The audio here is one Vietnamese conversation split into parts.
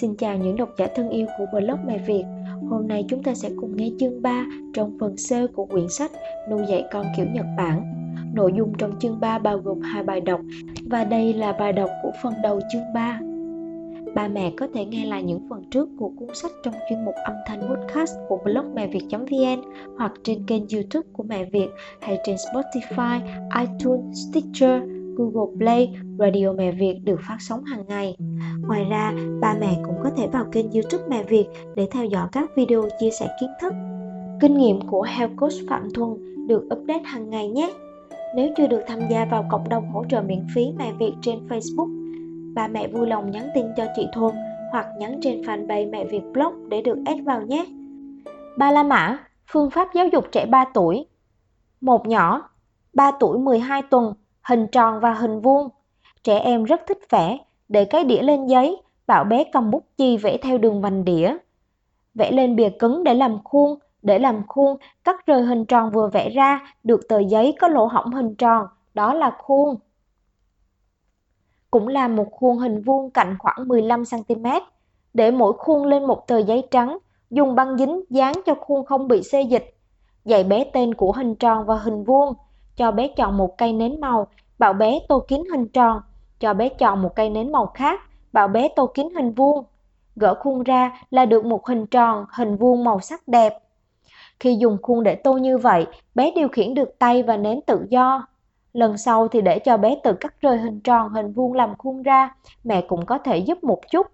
Xin chào những độc giả thân yêu của blog Mẹ Việt. Hôm nay chúng ta sẽ cùng nghe chương 3 trong phần C của quyển sách Nuôi dạy con kiểu Nhật Bản. Nội dung trong chương 3 bao gồm hai bài đọc và đây là bài đọc của phần đầu chương 3. Ba mẹ có thể nghe lại những phần trước của cuốn sách trong chuyên mục âm thanh podcast của blog mẹ việt.vn hoặc trên kênh youtube của Mẹ Việt hay trên Spotify, iTunes, Stitcher, Google Play, Radio Mẹ Việt được phát sóng hàng ngày. Ngoài ra, ba mẹ cũng có thể vào kênh YouTube Mẹ Việt để theo dõi các video chia sẻ kiến thức. Kinh nghiệm của Health Coach Phạm Thuần được update hàng ngày nhé. Nếu chưa được tham gia vào cộng đồng hỗ trợ miễn phí Mẹ Việt trên Facebook, ba mẹ vui lòng nhắn tin cho chị Thuần hoặc nhắn trên fanpage Mẹ Việt Blog để được add vào nhé. Ba La Mã, phương pháp giáo dục trẻ 3 tuổi. Một nhỏ, 3 tuổi 12 tuần, hình tròn và hình vuông. Trẻ em rất thích vẽ, để cái đĩa lên giấy, bảo bé cầm bút chì vẽ theo đường vành đĩa. Vẽ lên bìa cứng để làm khuôn, để làm khuôn, cắt rời hình tròn vừa vẽ ra, được tờ giấy có lỗ hổng hình tròn, đó là khuôn. Cũng là một khuôn hình vuông cạnh khoảng 15cm, để mỗi khuôn lên một tờ giấy trắng, dùng băng dính dán cho khuôn không bị xê dịch. Dạy bé tên của hình tròn và hình vuông, cho bé chọn một cây nến màu, bảo bé tô kín hình tròn, cho bé chọn một cây nến màu khác, bảo bé tô kín hình vuông. Gỡ khuôn ra là được một hình tròn, hình vuông màu sắc đẹp. Khi dùng khuôn để tô như vậy, bé điều khiển được tay và nến tự do. Lần sau thì để cho bé tự cắt rời hình tròn, hình vuông làm khuôn ra, mẹ cũng có thể giúp một chút.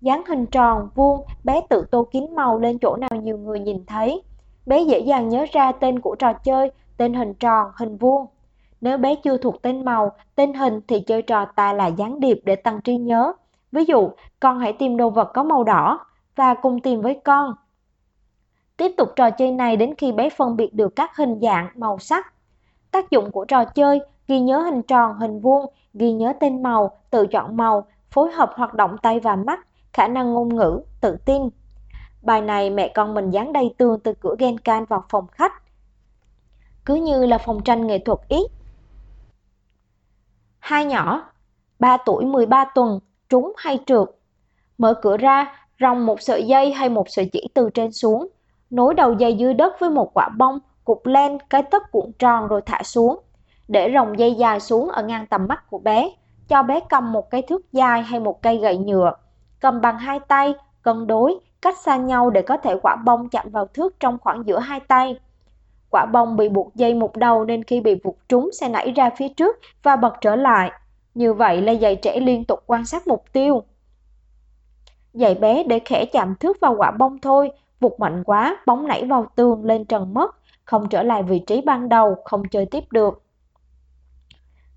Dán hình tròn, vuông, bé tự tô kín màu lên chỗ nào nhiều người nhìn thấy. Bé dễ dàng nhớ ra tên của trò chơi, tên hình tròn, hình vuông. Nếu bé chưa thuộc tên màu, tên hình thì chơi trò ta là gián điệp để tăng trí nhớ. Ví dụ, con hãy tìm đồ vật có màu đỏ và cùng tìm với con. Tiếp tục trò chơi này đến khi bé phân biệt được các hình dạng, màu sắc. Tác dụng của trò chơi ghi nhớ hình tròn, hình vuông, ghi nhớ tên màu, tự chọn màu, phối hợp hoạt động tay và mắt, khả năng ngôn ngữ, tự tin. Bài này mẹ con mình dán đầy tường từ cửa Genkan vào phòng khách. Cứ như là phòng tranh nghệ thuật ít Hai nhỏ, 3 tuổi 13 tuần, trúng hay trượt. Mở cửa ra, ròng một sợi dây hay một sợi chỉ từ trên xuống, nối đầu dây dưới đất với một quả bông, cục len, cái tất cuộn tròn rồi thả xuống. Để ròng dây dài xuống ở ngang tầm mắt của bé, cho bé cầm một cái thước dài hay một cây gậy nhựa. Cầm bằng hai tay, cân đối, cách xa nhau để có thể quả bông chạm vào thước trong khoảng giữa hai tay. Quả bông bị buộc dây một đầu nên khi bị vụt trúng sẽ nảy ra phía trước và bật trở lại. Như vậy là dạy trẻ liên tục quan sát mục tiêu. Dạy bé để khẽ chạm thước vào quả bông thôi, vụt mạnh quá, bóng nảy vào tường lên trần mất, không trở lại vị trí ban đầu, không chơi tiếp được.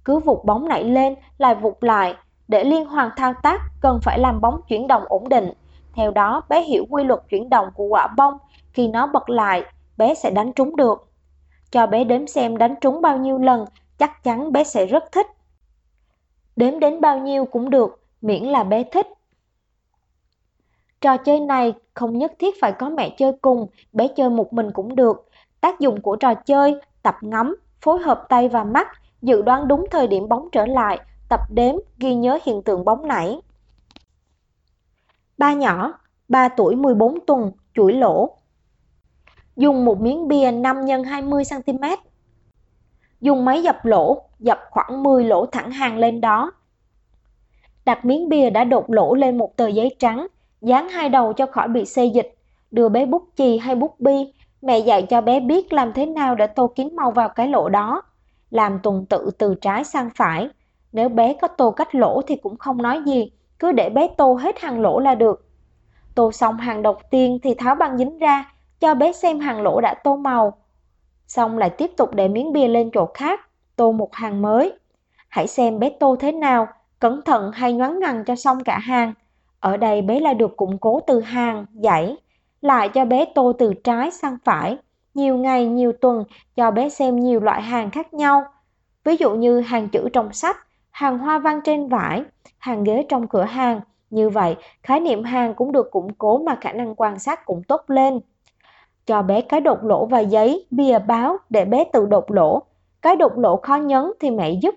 Cứ vụt bóng nảy lên, lại vụt lại, để liên hoàn thao tác cần phải làm bóng chuyển động ổn định. Theo đó, bé hiểu quy luật chuyển động của quả bông, khi nó bật lại, bé sẽ đánh trúng được. Cho bé đếm xem đánh trúng bao nhiêu lần, chắc chắn bé sẽ rất thích. Đếm đến bao nhiêu cũng được, miễn là bé thích. Trò chơi này không nhất thiết phải có mẹ chơi cùng, bé chơi một mình cũng được. Tác dụng của trò chơi, tập ngắm, phối hợp tay và mắt, dự đoán đúng thời điểm bóng trở lại, tập đếm, ghi nhớ hiện tượng bóng nảy. Ba nhỏ, 3 tuổi 14 tuần, chuỗi lỗ, Dùng một miếng bìa 5 x 20 cm. Dùng máy dập lỗ, dập khoảng 10 lỗ thẳng hàng lên đó. Đặt miếng bìa đã đột lỗ lên một tờ giấy trắng, dán hai đầu cho khỏi bị xê dịch. Đưa bé bút chì hay bút bi, mẹ dạy cho bé biết làm thế nào để tô kín màu vào cái lỗ đó. Làm tuần tự từ trái sang phải. Nếu bé có tô cách lỗ thì cũng không nói gì, cứ để bé tô hết hàng lỗ là được. Tô xong hàng đầu tiên thì tháo băng dính ra, cho bé xem hàng lỗ đã tô màu. Xong lại tiếp tục để miếng bia lên chỗ khác, tô một hàng mới. Hãy xem bé tô thế nào, cẩn thận hay nhoắn ngằn cho xong cả hàng. Ở đây bé là được củng cố từ hàng, dãy, lại cho bé tô từ trái sang phải. Nhiều ngày, nhiều tuần cho bé xem nhiều loại hàng khác nhau. Ví dụ như hàng chữ trong sách, hàng hoa văn trên vải, hàng ghế trong cửa hàng. Như vậy, khái niệm hàng cũng được củng cố mà khả năng quan sát cũng tốt lên. Cho bé cái đột lỗ và giấy, bìa báo để bé tự đột lỗ. Cái đột lỗ khó nhấn thì mẹ giúp.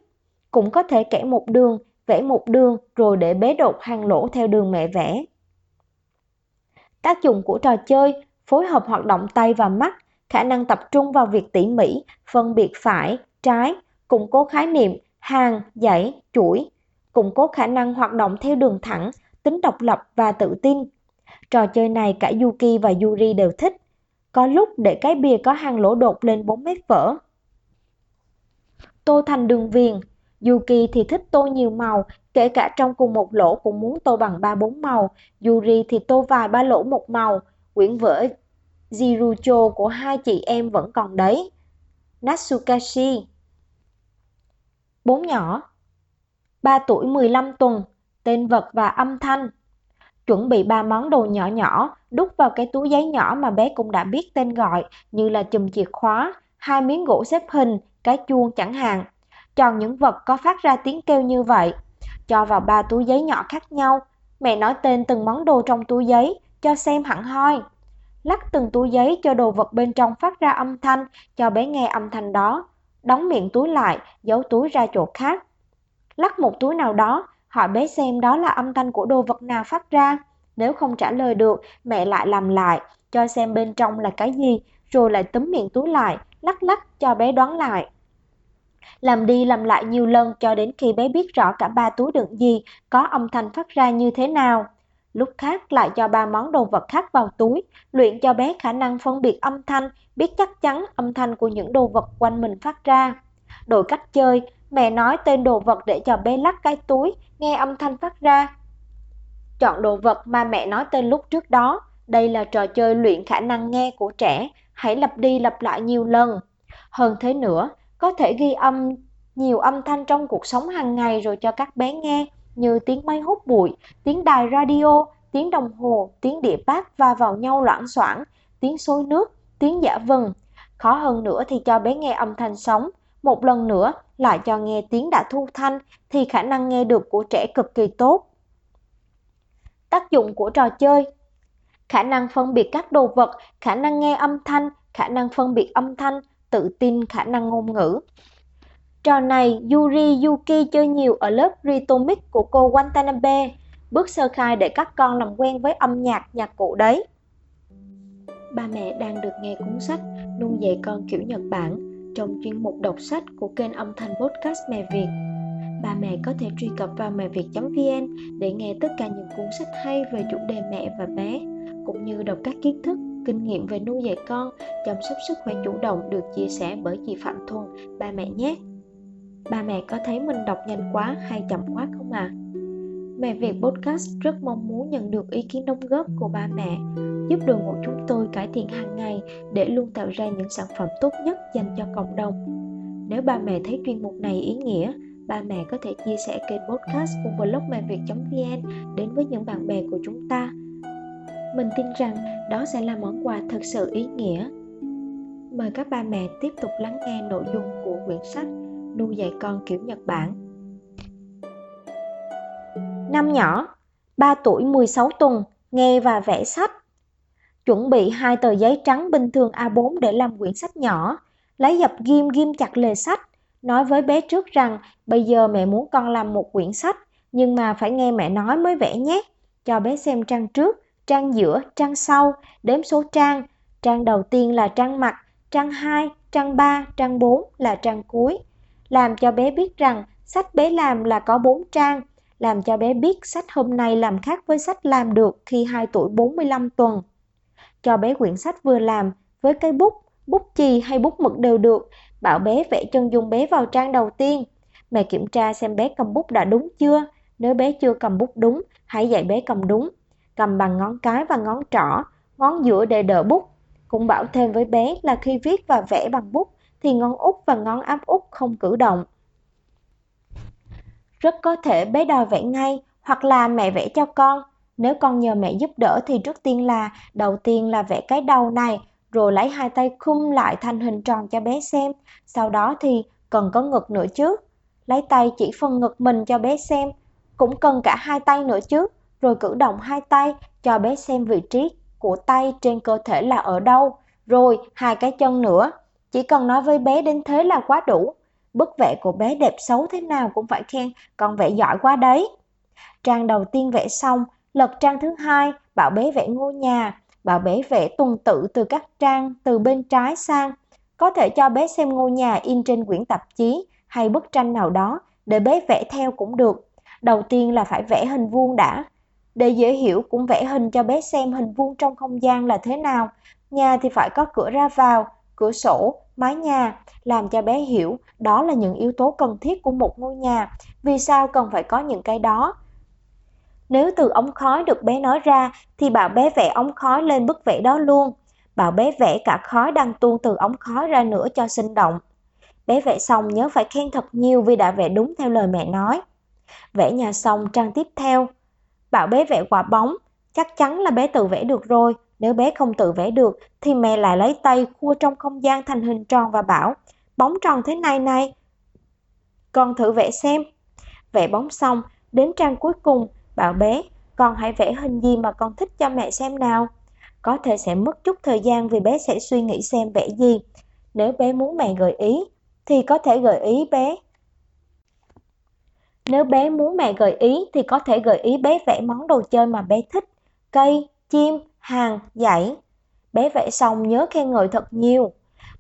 Cũng có thể kẻ một đường, vẽ một đường rồi để bé đột hàng lỗ theo đường mẹ vẽ. Tác dụng của trò chơi, phối hợp hoạt động tay và mắt, khả năng tập trung vào việc tỉ mỉ, phân biệt phải, trái, củng cố khái niệm, hàng, dãy, chuỗi, củng cố khả năng hoạt động theo đường thẳng, tính độc lập và tự tin. Trò chơi này cả Yuki và Yuri đều thích. Có lúc để cái bìa có hàng lỗ đột lên 4 mét vỡ. Tô thành đường viền. Yuki thì thích tô nhiều màu, kể cả trong cùng một lỗ cũng muốn tô bằng 3-4 màu. Yuri thì tô vài ba lỗ một màu. Quyển vở Jirucho của hai chị em vẫn còn đấy. Natsukashi Bốn nhỏ 3 tuổi 15 tuần Tên vật và âm thanh Chuẩn bị ba món đồ nhỏ nhỏ đút vào cái túi giấy nhỏ mà bé cũng đã biết tên gọi như là chùm chìa khóa, hai miếng gỗ xếp hình, cái chuông chẳng hạn. Chọn những vật có phát ra tiếng kêu như vậy. Cho vào ba túi giấy nhỏ khác nhau. Mẹ nói tên từng món đồ trong túi giấy, cho xem hẳn hoi. Lắc từng túi giấy cho đồ vật bên trong phát ra âm thanh, cho bé nghe âm thanh đó. Đóng miệng túi lại, giấu túi ra chỗ khác. Lắc một túi nào đó, hỏi bé xem đó là âm thanh của đồ vật nào phát ra. Nếu không trả lời được, mẹ lại làm lại, cho xem bên trong là cái gì, rồi lại túm miệng túi lại, lắc lắc cho bé đoán lại. Làm đi làm lại nhiều lần cho đến khi bé biết rõ cả ba túi đựng gì, có âm thanh phát ra như thế nào. Lúc khác lại cho ba món đồ vật khác vào túi, luyện cho bé khả năng phân biệt âm thanh, biết chắc chắn âm thanh của những đồ vật quanh mình phát ra. Đổi cách chơi, mẹ nói tên đồ vật để cho bé lắc cái túi, nghe âm thanh phát ra. Chọn đồ vật mà mẹ nói tên lúc trước đó, đây là trò chơi luyện khả năng nghe của trẻ, hãy lặp đi lặp lại nhiều lần. Hơn thế nữa, có thể ghi âm nhiều âm thanh trong cuộc sống hàng ngày rồi cho các bé nghe như tiếng máy hút bụi, tiếng đài radio, tiếng đồng hồ, tiếng địa bát va vào nhau loãng xoảng, tiếng sôi nước, tiếng giả vừng. Khó hơn nữa thì cho bé nghe âm thanh sống, một lần nữa lại cho nghe tiếng đã thu thanh thì khả năng nghe được của trẻ cực kỳ tốt. Tác dụng của trò chơi Khả năng phân biệt các đồ vật, khả năng nghe âm thanh, khả năng phân biệt âm thanh, tự tin khả năng ngôn ngữ. Trò này Yuri Yuki chơi nhiều ở lớp rhythmic của cô Watanabe, bước sơ khai để các con làm quen với âm nhạc nhạc cụ đấy. Ba mẹ đang được nghe cuốn sách Nuôi dạy con kiểu Nhật Bản trong chuyên mục đọc sách của kênh âm thanh podcast Mẹ Việt. Ba mẹ có thể truy cập vào mẹ việt.vn để nghe tất cả những cuốn sách hay về chủ đề mẹ và bé, cũng như đọc các kiến thức, kinh nghiệm về nuôi dạy con, chăm sóc sức khỏe chủ động được chia sẻ bởi chị Phạm Thuần, ba mẹ nhé. Ba mẹ có thấy mình đọc nhanh quá hay chậm quá không ạ? À? Mẹ Việt Podcast rất mong muốn nhận được ý kiến đóng góp của ba mẹ, giúp đội ngũ chúng tôi cải thiện hàng ngày để luôn tạo ra những sản phẩm tốt nhất dành cho cộng đồng. Nếu ba mẹ thấy chuyên mục này ý nghĩa, ba mẹ có thể chia sẻ kênh podcast của blog mẹ việt.vn đến với những bạn bè của chúng ta. Mình tin rằng đó sẽ là món quà thật sự ý nghĩa. Mời các ba mẹ tiếp tục lắng nghe nội dung của quyển sách Nuôi dạy con kiểu Nhật Bản. Năm nhỏ, 3 tuổi 16 tuần, nghe và vẽ sách. Chuẩn bị hai tờ giấy trắng bình thường A4 để làm quyển sách nhỏ, lấy dập ghim ghim chặt lề sách, nói với bé trước rằng bây giờ mẹ muốn con làm một quyển sách, nhưng mà phải nghe mẹ nói mới vẽ nhé. Cho bé xem trang trước, trang giữa, trang sau, đếm số trang. Trang đầu tiên là trang mặt, trang 2, trang 3, trang 4 là trang cuối. Làm cho bé biết rằng sách bé làm là có 4 trang, làm cho bé biết sách hôm nay làm khác với sách làm được khi 2 tuổi 45 tuần. Cho bé quyển sách vừa làm với cây bút, bút chì hay bút mực đều được, bảo bé vẽ chân dung bé vào trang đầu tiên. Mẹ kiểm tra xem bé cầm bút đã đúng chưa, nếu bé chưa cầm bút đúng, hãy dạy bé cầm đúng. Cầm bằng ngón cái và ngón trỏ, ngón giữa để đỡ bút. Cũng bảo thêm với bé là khi viết và vẽ bằng bút thì ngón út và ngón áp út không cử động. Rất có thể bé đòi vẽ ngay hoặc là mẹ vẽ cho con. Nếu con nhờ mẹ giúp đỡ thì trước tiên là đầu tiên là vẽ cái đầu này rồi lấy hai tay khung lại thành hình tròn cho bé xem. Sau đó thì cần có ngực nữa chứ. Lấy tay chỉ phần ngực mình cho bé xem. Cũng cần cả hai tay nữa chứ. Rồi cử động hai tay cho bé xem vị trí của tay trên cơ thể là ở đâu. Rồi hai cái chân nữa. Chỉ cần nói với bé đến thế là quá đủ. Bức vẽ của bé đẹp xấu thế nào cũng phải khen, con vẽ giỏi quá đấy. Trang đầu tiên vẽ xong, Lật trang thứ hai, bảo bé vẽ ngôi nhà, bảo bé vẽ tuần tự từ các trang từ bên trái sang. Có thể cho bé xem ngôi nhà in trên quyển tạp chí hay bức tranh nào đó để bé vẽ theo cũng được. Đầu tiên là phải vẽ hình vuông đã. Để dễ hiểu cũng vẽ hình cho bé xem hình vuông trong không gian là thế nào. Nhà thì phải có cửa ra vào, cửa sổ, mái nhà, làm cho bé hiểu đó là những yếu tố cần thiết của một ngôi nhà. Vì sao cần phải có những cái đó? Nếu từ ống khói được bé nói ra thì bảo bé vẽ ống khói lên bức vẽ đó luôn. Bảo bé vẽ cả khói đang tuôn từ ống khói ra nữa cho sinh động. Bé vẽ xong nhớ phải khen thật nhiều vì đã vẽ đúng theo lời mẹ nói. Vẽ nhà xong trang tiếp theo. Bảo bé vẽ quả bóng, chắc chắn là bé tự vẽ được rồi. Nếu bé không tự vẽ được thì mẹ lại lấy tay khua trong không gian thành hình tròn và bảo bóng tròn thế này này. Con thử vẽ xem. Vẽ bóng xong, đến trang cuối cùng, bảo bé con hãy vẽ hình gì mà con thích cho mẹ xem nào. Có thể sẽ mất chút thời gian vì bé sẽ suy nghĩ xem vẽ gì. Nếu bé muốn mẹ gợi ý, thì có thể gợi ý bé. Nếu bé muốn mẹ gợi ý thì có thể gợi ý bé vẽ món đồ chơi mà bé thích. Cây, chim, hàng, dãy. Bé vẽ xong nhớ khen ngợi thật nhiều.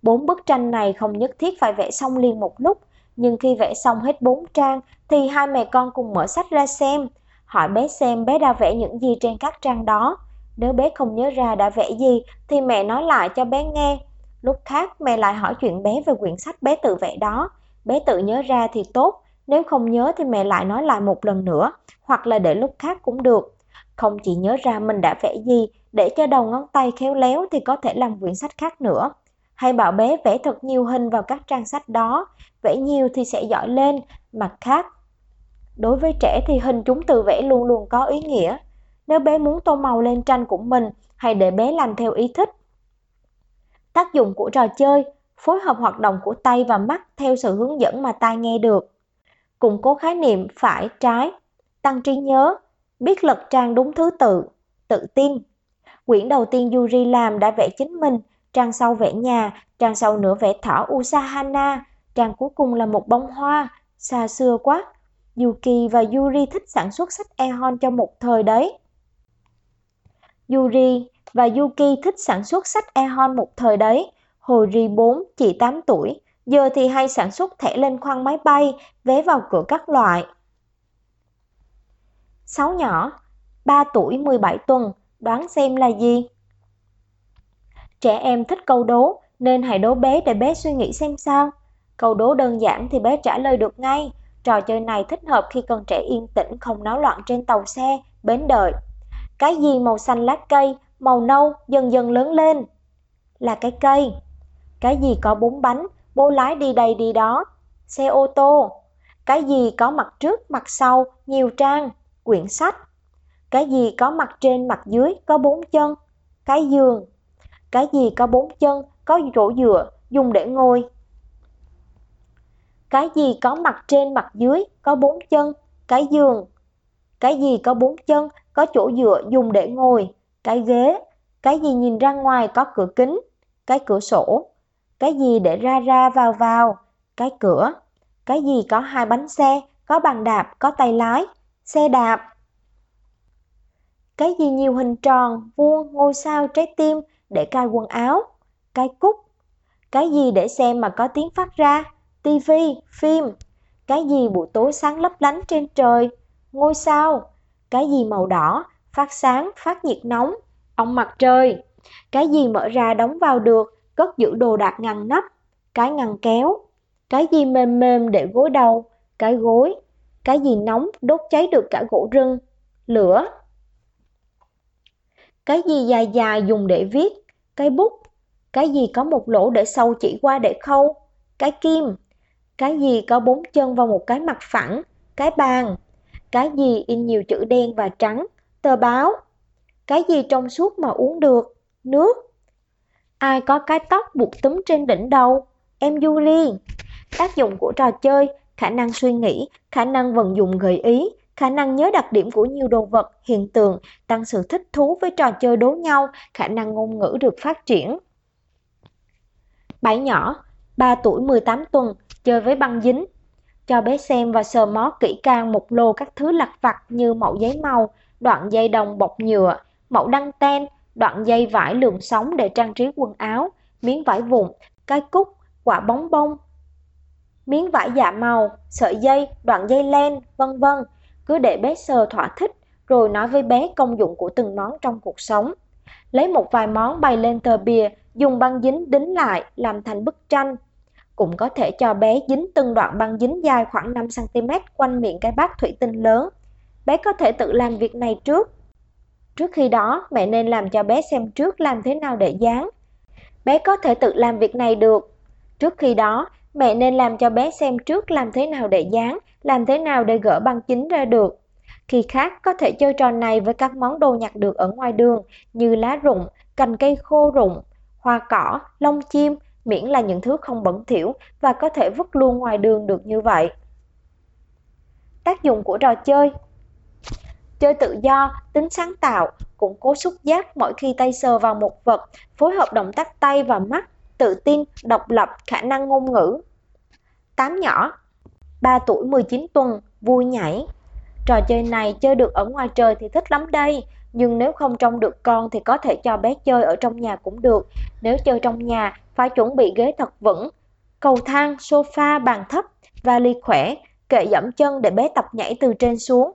Bốn bức tranh này không nhất thiết phải vẽ xong liền một lúc, nhưng khi vẽ xong hết bốn trang thì hai mẹ con cùng mở sách ra xem. Hỏi bé xem bé đã vẽ những gì trên các trang đó. Nếu bé không nhớ ra đã vẽ gì thì mẹ nói lại cho bé nghe. Lúc khác mẹ lại hỏi chuyện bé về quyển sách bé tự vẽ đó. Bé tự nhớ ra thì tốt, nếu không nhớ thì mẹ lại nói lại một lần nữa, hoặc là để lúc khác cũng được. Không chỉ nhớ ra mình đã vẽ gì, để cho đầu ngón tay khéo léo thì có thể làm quyển sách khác nữa. Hay bảo bé vẽ thật nhiều hình vào các trang sách đó, vẽ nhiều thì sẽ giỏi lên, mặt khác. Đối với trẻ thì hình chúng tự vẽ luôn luôn có ý nghĩa. Nếu bé muốn tô màu lên tranh của mình, hay để bé làm theo ý thích. Tác dụng của trò chơi, phối hợp hoạt động của tay và mắt theo sự hướng dẫn mà tai nghe được. Củng cố khái niệm phải trái, tăng trí nhớ, biết lật trang đúng thứ tự, tự tin. Quyển đầu tiên Yuri làm đã vẽ chính mình, trang sau vẽ nhà, trang sau nữa vẽ thỏ Usahana, trang cuối cùng là một bông hoa, xa xưa quá. Yuki và Yuri thích sản xuất sách Ehon cho một thời đấy. Yuri và Yuki thích sản xuất sách Ehon một thời đấy. Hồi Ri 4 chỉ 8 tuổi, giờ thì hay sản xuất thẻ lên khoang máy bay, vé vào cửa các loại. 6 nhỏ, 3 tuổi 17 tuần, đoán xem là gì? Trẻ em thích câu đố, nên hãy đố bé để bé suy nghĩ xem sao. Câu đố đơn giản thì bé trả lời được ngay. Trò chơi này thích hợp khi cần trẻ yên tĩnh không náo loạn trên tàu xe, bến đợi. Cái gì màu xanh lá cây, màu nâu dần dần lớn lên? Là cái cây. Cái gì có bốn bánh, bố lái đi đây đi đó? Xe ô tô. Cái gì có mặt trước, mặt sau, nhiều trang, quyển sách? Cái gì có mặt trên, mặt dưới, có bốn chân? Cái giường. Cái gì có bốn chân, có chỗ dựa, dùng để ngồi? Cái gì có mặt trên, mặt dưới, có bốn chân? Cái giường. Cái gì có bốn chân, có chỗ dựa, dùng để ngồi? Cái ghế. Cái gì nhìn ra ngoài có cửa kính? Cái cửa sổ. Cái gì để ra ra vào vào? Cái cửa. Cái gì có hai bánh xe, có bàn đạp, có tay lái? Xe đạp. Cái gì nhiều hình tròn, vuông, ngôi sao, trái tim để cài quần áo? Cái cúc. Cái gì để xem mà có tiếng phát ra? Tivi, phim. Cái gì buổi tối sáng lấp lánh trên trời? Ngôi sao. Cái gì màu đỏ, phát sáng, phát nhiệt nóng? Ông mặt trời. Cái gì mở ra đóng vào được, cất giữ đồ đạc ngăn nắp? Cái ngăn kéo. Cái gì mềm mềm để gối đầu? Cái gối. Cái gì nóng đốt cháy được cả gỗ rừng? Lửa. Cái gì dài dài dùng để viết? Cái bút. Cái gì có một lỗ để sâu chỉ qua để khâu? Cái kim. Cái gì có bốn chân và một cái mặt phẳng? Cái bàn. Cái gì in nhiều chữ đen và trắng? Tờ báo. Cái gì trong suốt mà uống được? Nước. Ai có cái tóc buộc túm trên đỉnh đầu? Em Yuri. Tác dụng của trò chơi, khả năng suy nghĩ, khả năng vận dụng gợi ý, khả năng nhớ đặc điểm của nhiều đồ vật, hiện tượng, tăng sự thích thú với trò chơi đố nhau, khả năng ngôn ngữ được phát triển. Bảy nhỏ, 3 tuổi 18 tuần, chơi với băng dính. Cho bé xem và sờ mó kỹ càng một lô các thứ lặt vặt như mẫu giấy màu, đoạn dây đồng bọc nhựa, mẫu đăng ten, đoạn dây vải lượn sóng để trang trí quần áo, miếng vải vụn, cái cúc, quả bóng bông, miếng vải dạ màu, sợi dây, đoạn dây len, vân vân. Cứ để bé sờ thỏa thích, rồi nói với bé công dụng của từng món trong cuộc sống. Lấy một vài món bày lên tờ bìa, dùng băng dính đính lại làm thành bức tranh. Cũng có thể cho bé dính từng đoạn băng dính dài khoảng 5cm quanh miệng cái bát thủy tinh lớn. Bé có thể tự làm việc này trước. Trước khi đó, mẹ nên làm cho bé xem trước làm thế nào để dán. Bé có thể tự làm việc này được. Trước khi đó, mẹ nên làm cho bé xem trước làm thế nào để dán, làm thế nào để gỡ băng dính ra được. Khi khác có thể chơi trò này với các món đồ nhặt được ở ngoài đường như lá rụng, cành cây khô rụng, hoa cỏ, lông chim, miễn là những thứ không bẩn thỉu và có thể vứt luôn ngoài đường được như vậy. Tác dụng của trò chơi Chơi tự do, tính sáng tạo, củng cố xúc giác mỗi khi tay sờ vào một vật, phối hợp động tác tay và mắt, tự tin, độc lập, khả năng ngôn ngữ. 8 nhỏ 3 tuổi 19 tuần, vui nhảy Trò chơi này chơi được ở ngoài trời thì thích lắm đây, nhưng nếu không trông được con thì có thể cho bé chơi ở trong nhà cũng được. Nếu chơi trong nhà, phải chuẩn bị ghế thật vững, cầu thang, sofa, bàn thấp, vali khỏe, kệ dẫm chân để bé tập nhảy từ trên xuống.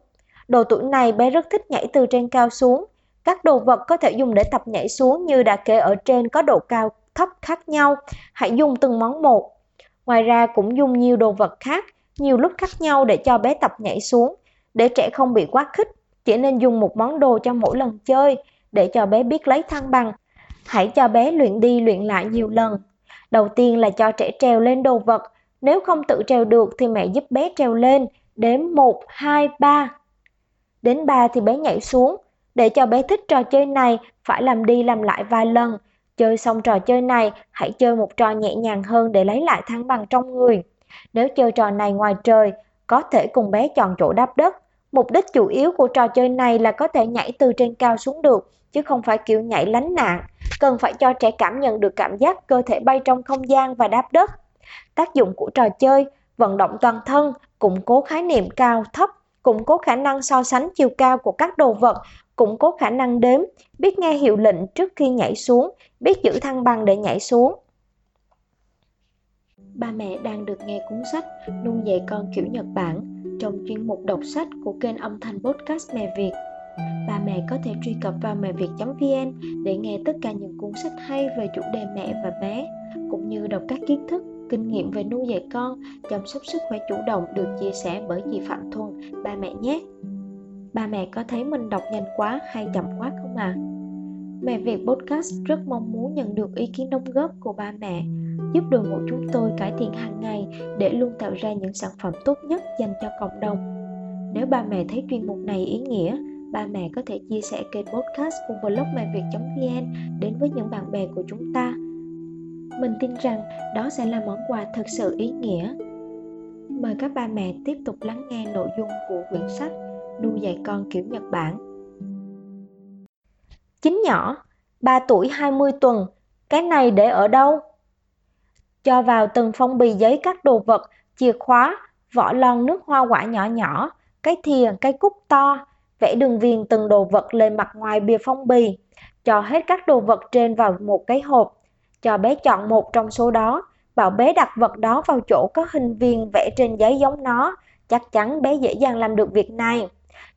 Độ tuổi này bé rất thích nhảy từ trên cao xuống. Các đồ vật có thể dùng để tập nhảy xuống như đã kể ở trên có độ cao thấp khác nhau. Hãy dùng từng món một. Ngoài ra cũng dùng nhiều đồ vật khác, nhiều lúc khác nhau để cho bé tập nhảy xuống. Để trẻ không bị quá khích, chỉ nên dùng một món đồ cho mỗi lần chơi để cho bé biết lấy thăng bằng. Hãy cho bé luyện đi luyện lại nhiều lần. Đầu tiên là cho trẻ trèo lên đồ vật. Nếu không tự trèo được thì mẹ giúp bé trèo lên. Đếm 1, 2, 3. Đến 3 thì bé nhảy xuống. Để cho bé thích trò chơi này, phải làm đi làm lại vài lần. Chơi xong trò chơi này, hãy chơi một trò nhẹ nhàng hơn để lấy lại thăng bằng trong người. Nếu chơi trò này ngoài trời, có thể cùng bé chọn chỗ đáp đất. Mục đích chủ yếu của trò chơi này là có thể nhảy từ trên cao xuống được, chứ không phải kiểu nhảy lánh nạn. Cần phải cho trẻ cảm nhận được cảm giác cơ thể bay trong không gian và đáp đất. Tác dụng của trò chơi, vận động toàn thân, củng cố khái niệm cao thấp, củng cố khả năng so sánh chiều cao của các đồ vật, củng cố khả năng đếm, biết nghe hiệu lệnh trước khi nhảy xuống, biết giữ thăng bằng để nhảy xuống. Ba mẹ đang được nghe cuốn sách Nuôi dạy con kiểu Nhật Bản trong chuyên mục đọc sách của kênh âm thanh podcast Mẹ Việt. Ba mẹ có thể truy cập vào mẹ việt.vn để nghe tất cả những cuốn sách hay về chủ đề mẹ và bé, cũng như đọc các kiến thức, kinh nghiệm về nuôi dạy con, chăm sóc sức khỏe chủ động được chia sẻ bởi chị Phạm Thuần, ba mẹ nhé. Ba mẹ có thấy mình đọc nhanh quá hay chậm quá không ạ? À? Mẹ Việt Podcast rất mong muốn nhận được ý kiến đóng góp của ba mẹ giúp đội ngũ chúng tôi cải thiện hàng ngày để luôn tạo ra những sản phẩm tốt nhất dành cho cộng đồng. Nếu ba mẹ thấy chuyên mục này ý nghĩa, ba mẹ có thể chia sẻ kênh podcast cùng blog mẹ việt.vn đến với những bạn bè của chúng ta. Mình tin rằng đó sẽ là món quà thật sự ý nghĩa. Mời các ba mẹ tiếp tục lắng nghe nội dung của quyển sách Nuôi dạy con kiểu Nhật Bản. Chính nhỏ, 3 tuổi 20 tuần, cái này để ở đâu? Cho vào từng phong bì giấy các đồ vật, chìa khóa, vỏ lon nước hoa quả nhỏ nhỏ, cái thìa, cái cúc to, vẽ đường viền từng đồ vật lên mặt ngoài bìa phong bì, cho hết các đồ vật trên vào một cái hộp, cho bé chọn một trong số đó, bảo bé đặt vật đó vào chỗ có hình viên vẽ trên giấy giống nó, chắc chắn bé dễ dàng làm được việc này.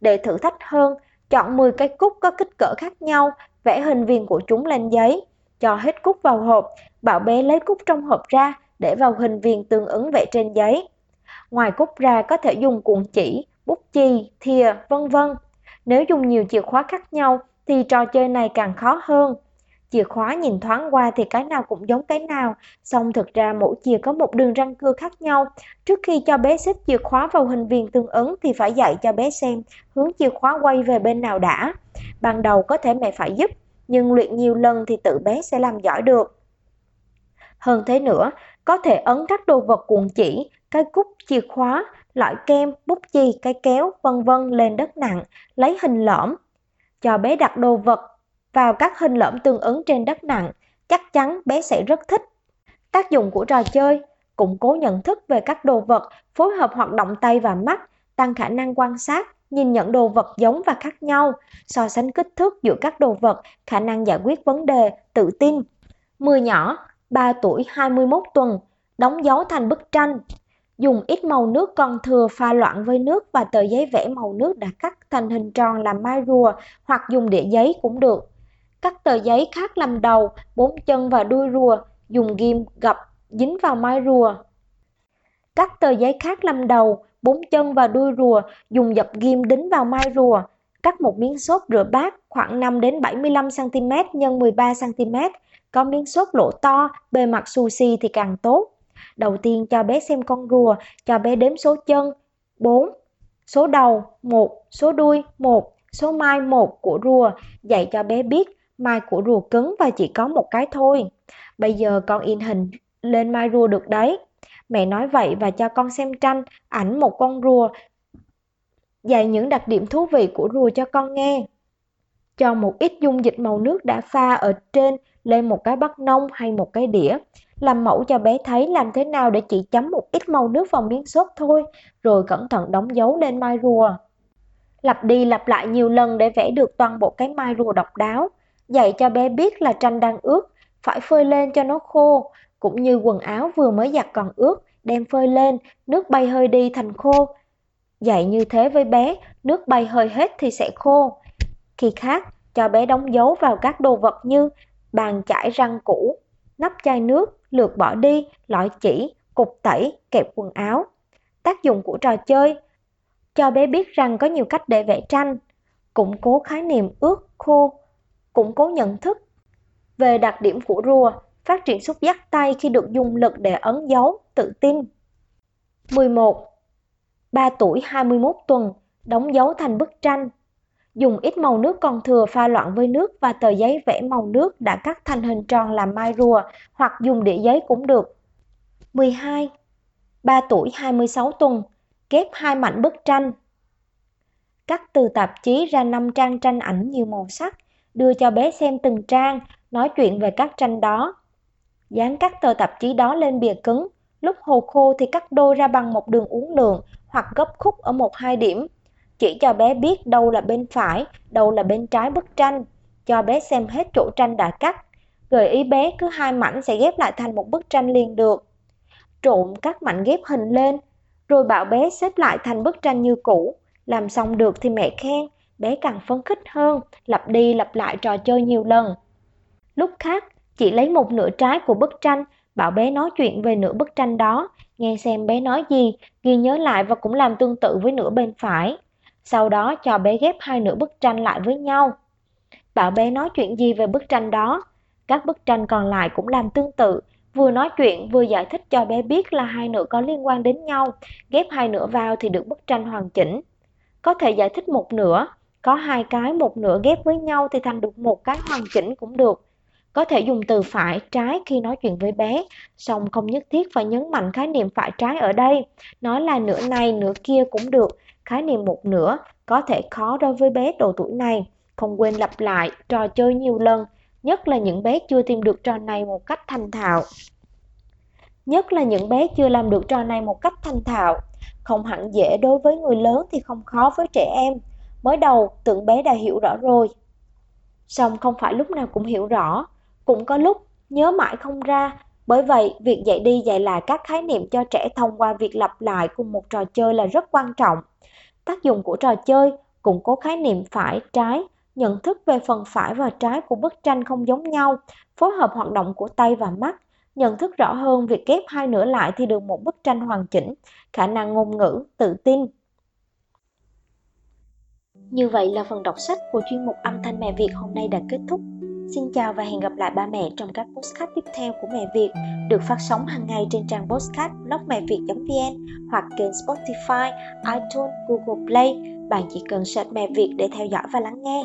Để thử thách hơn, chọn 10 cái cúc có kích cỡ khác nhau, vẽ hình viên của chúng lên giấy, cho hết cúc vào hộp, bảo bé lấy cúc trong hộp ra để vào hình viên tương ứng vẽ trên giấy. Ngoài cúc ra có thể dùng cuộn chỉ, bút chì, thìa, vân vân. Nếu dùng nhiều chìa khóa khác nhau thì trò chơi này càng khó hơn. Chìa khóa nhìn thoáng qua thì cái nào cũng giống cái nào, song thực ra mỗi chìa có một đường răng cưa khác nhau. Trước khi cho bé xếp chìa khóa vào hình viên tương ứng thì phải dạy cho bé xem hướng chìa khóa quay về bên nào đã. Ban đầu có thể mẹ phải giúp, nhưng luyện nhiều lần thì tự bé sẽ làm giỏi được. Hơn thế nữa, có thể ấn các đồ vật cuộn chỉ, cái cúc, chìa khóa, loại kem, bút chì, cái kéo, vân vân lên đất nặng, lấy hình lõm. Cho bé đặt đồ vật vào các hình lõm tương ứng trên đất nặng, chắc chắn bé sẽ rất thích. Tác dụng của trò chơi, củng cố nhận thức về các đồ vật, phối hợp hoạt động tay và mắt, tăng khả năng quan sát, nhìn nhận đồ vật giống và khác nhau, so sánh kích thước giữa các đồ vật, khả năng giải quyết vấn đề, tự tin. 10 nhỏ, 3 tuổi 21 tuần, đóng dấu thành bức tranh. Dùng ít màu nước còn thừa pha loãng với nước và tờ giấy vẽ màu nước đã cắt thành hình tròn làm mai rùa hoặc dùng đĩa giấy cũng được. Cắt tờ giấy khác làm đầu, bốn chân và đuôi rùa, dùng ghim gập dính vào mai rùa. Cắt tờ giấy khác làm đầu, bốn chân và đuôi rùa, dùng dập ghim đính vào mai rùa. Cắt một miếng xốp rửa bát khoảng 5 đến 75 cm x 13 cm, có miếng xốp lỗ to, bề mặt xù xì thì càng tốt. Đầu tiên cho bé xem con rùa, cho bé đếm số chân 4, số đầu 1, số đuôi 1, số mai 1 của rùa, dạy cho bé biết mai của rùa cứng và chỉ có một cái thôi. Bây giờ con in hình lên mai rùa được đấy. Mẹ nói vậy và cho con xem tranh, ảnh một con rùa. Dạy những đặc điểm thú vị của rùa cho con nghe. Cho một ít dung dịch màu nước đã pha ở trên lên một cái bát nông hay một cái đĩa. Làm mẫu cho bé thấy làm thế nào để chỉ chấm một ít màu nước vào miếng xốp thôi, rồi cẩn thận đóng dấu lên mai rùa. Lặp đi lặp lại nhiều lần để vẽ được toàn bộ cái mai rùa độc đáo. Dạy cho bé biết là tranh đang ướt, phải phơi lên cho nó khô, cũng như quần áo vừa mới giặt còn ướt, đem phơi lên, nước bay hơi đi thành khô. Dạy như thế với bé, nước bay hơi hết thì sẽ khô. Khi khác, cho bé đóng dấu vào các đồ vật như bàn chải răng cũ, nắp chai nước, lượt bỏ đi, lõi chỉ, cục tẩy, kẹp quần áo. Tác dụng của trò chơi Cho bé biết rằng có nhiều cách để vẽ tranh, củng cố khái niệm ướt, khô, củng cố nhận thức. Về đặc điểm của rùa, phát triển xúc giác tay khi được dùng lực để ấn dấu, tự tin. 11. 3 tuổi 21 tuần, đóng dấu thành bức tranh. Dùng ít màu nước còn thừa pha loãng với nước và tờ giấy vẽ màu nước đã cắt thành hình tròn làm mai rùa hoặc dùng đĩa giấy cũng được. 12. 3 tuổi 26 tuần, ghép hai mảnh bức tranh. Cắt từ tạp chí ra 5 trang tranh ảnh nhiều màu sắc, đưa cho bé xem từng trang, nói chuyện về các tranh đó. Dán các tờ tạp chí đó lên bìa cứng, lúc hồ khô thì cắt đôi ra bằng một đường uốn lượn hoặc gấp khúc ở một hai điểm. Chỉ cho bé biết đâu là bên phải, đâu là bên trái bức tranh, cho bé xem hết chỗ tranh đã cắt. Gợi ý bé cứ hai mảnh sẽ ghép lại thành một bức tranh liền được. Trộn các mảnh ghép hình lên, rồi bảo bé xếp lại thành bức tranh như cũ. Làm xong được thì mẹ khen, bé càng phấn khích hơn, lặp đi lặp lại trò chơi nhiều lần. Lúc khác, chị lấy một nửa trái của bức tranh, bảo bé nói chuyện về nửa bức tranh đó, nghe xem bé nói gì, ghi nhớ lại và cũng làm tương tự với nửa bên phải. Sau đó cho bé ghép hai nửa bức tranh lại với nhau. Bảo bé nói chuyện gì về bức tranh đó. Các bức tranh còn lại cũng làm tương tự, vừa nói chuyện vừa giải thích cho bé biết là hai nửa có liên quan đến nhau, ghép hai nửa vào thì được bức tranh hoàn chỉnh. Có thể giải thích một nửa, có hai cái một nửa ghép với nhau thì thành được một cái hoàn chỉnh cũng được. Có thể dùng từ phải, trái khi nói chuyện với bé, song không nhất thiết phải nhấn mạnh khái niệm phải trái ở đây. Nói là nửa này, nửa kia cũng được, khái niệm một nửa có thể khó đối với bé độ tuổi này. Không quên lặp lại trò chơi nhiều lần, nhất là những bé chưa tìm được trò này một cách thành thạo. Nhất là những bé chưa làm được trò này một cách thành thạo. Không hẳn dễ đối với người lớn thì không khó với trẻ em. Mới đầu, tưởng bé đã hiểu rõ rồi. Song không phải lúc nào cũng hiểu rõ, cũng có lúc nhớ mãi không ra. Bởi vậy, việc dạy đi dạy lại các khái niệm cho trẻ thông qua việc lặp lại cùng một trò chơi là rất quan trọng. Tác dụng của trò chơi củng cố khái niệm phải, trái, nhận thức về phần phải và trái của bức tranh không giống nhau, phối hợp hoạt động của tay và mắt, nhận thức rõ hơn việc ghép hai nửa lại thì được một bức tranh hoàn chỉnh, khả năng ngôn ngữ, tự tin. Như vậy là phần đọc sách của chuyên mục âm thanh mẹ Việt hôm nay đã kết thúc. Xin chào và hẹn gặp lại ba mẹ trong các postcard tiếp theo của Mẹ Việt được phát sóng hàng ngày trên trang postcard blogmẹviệt.vn hoặc kênh Spotify, iTunes, Google Play. Bạn chỉ cần search Mẹ Việt để theo dõi và lắng nghe.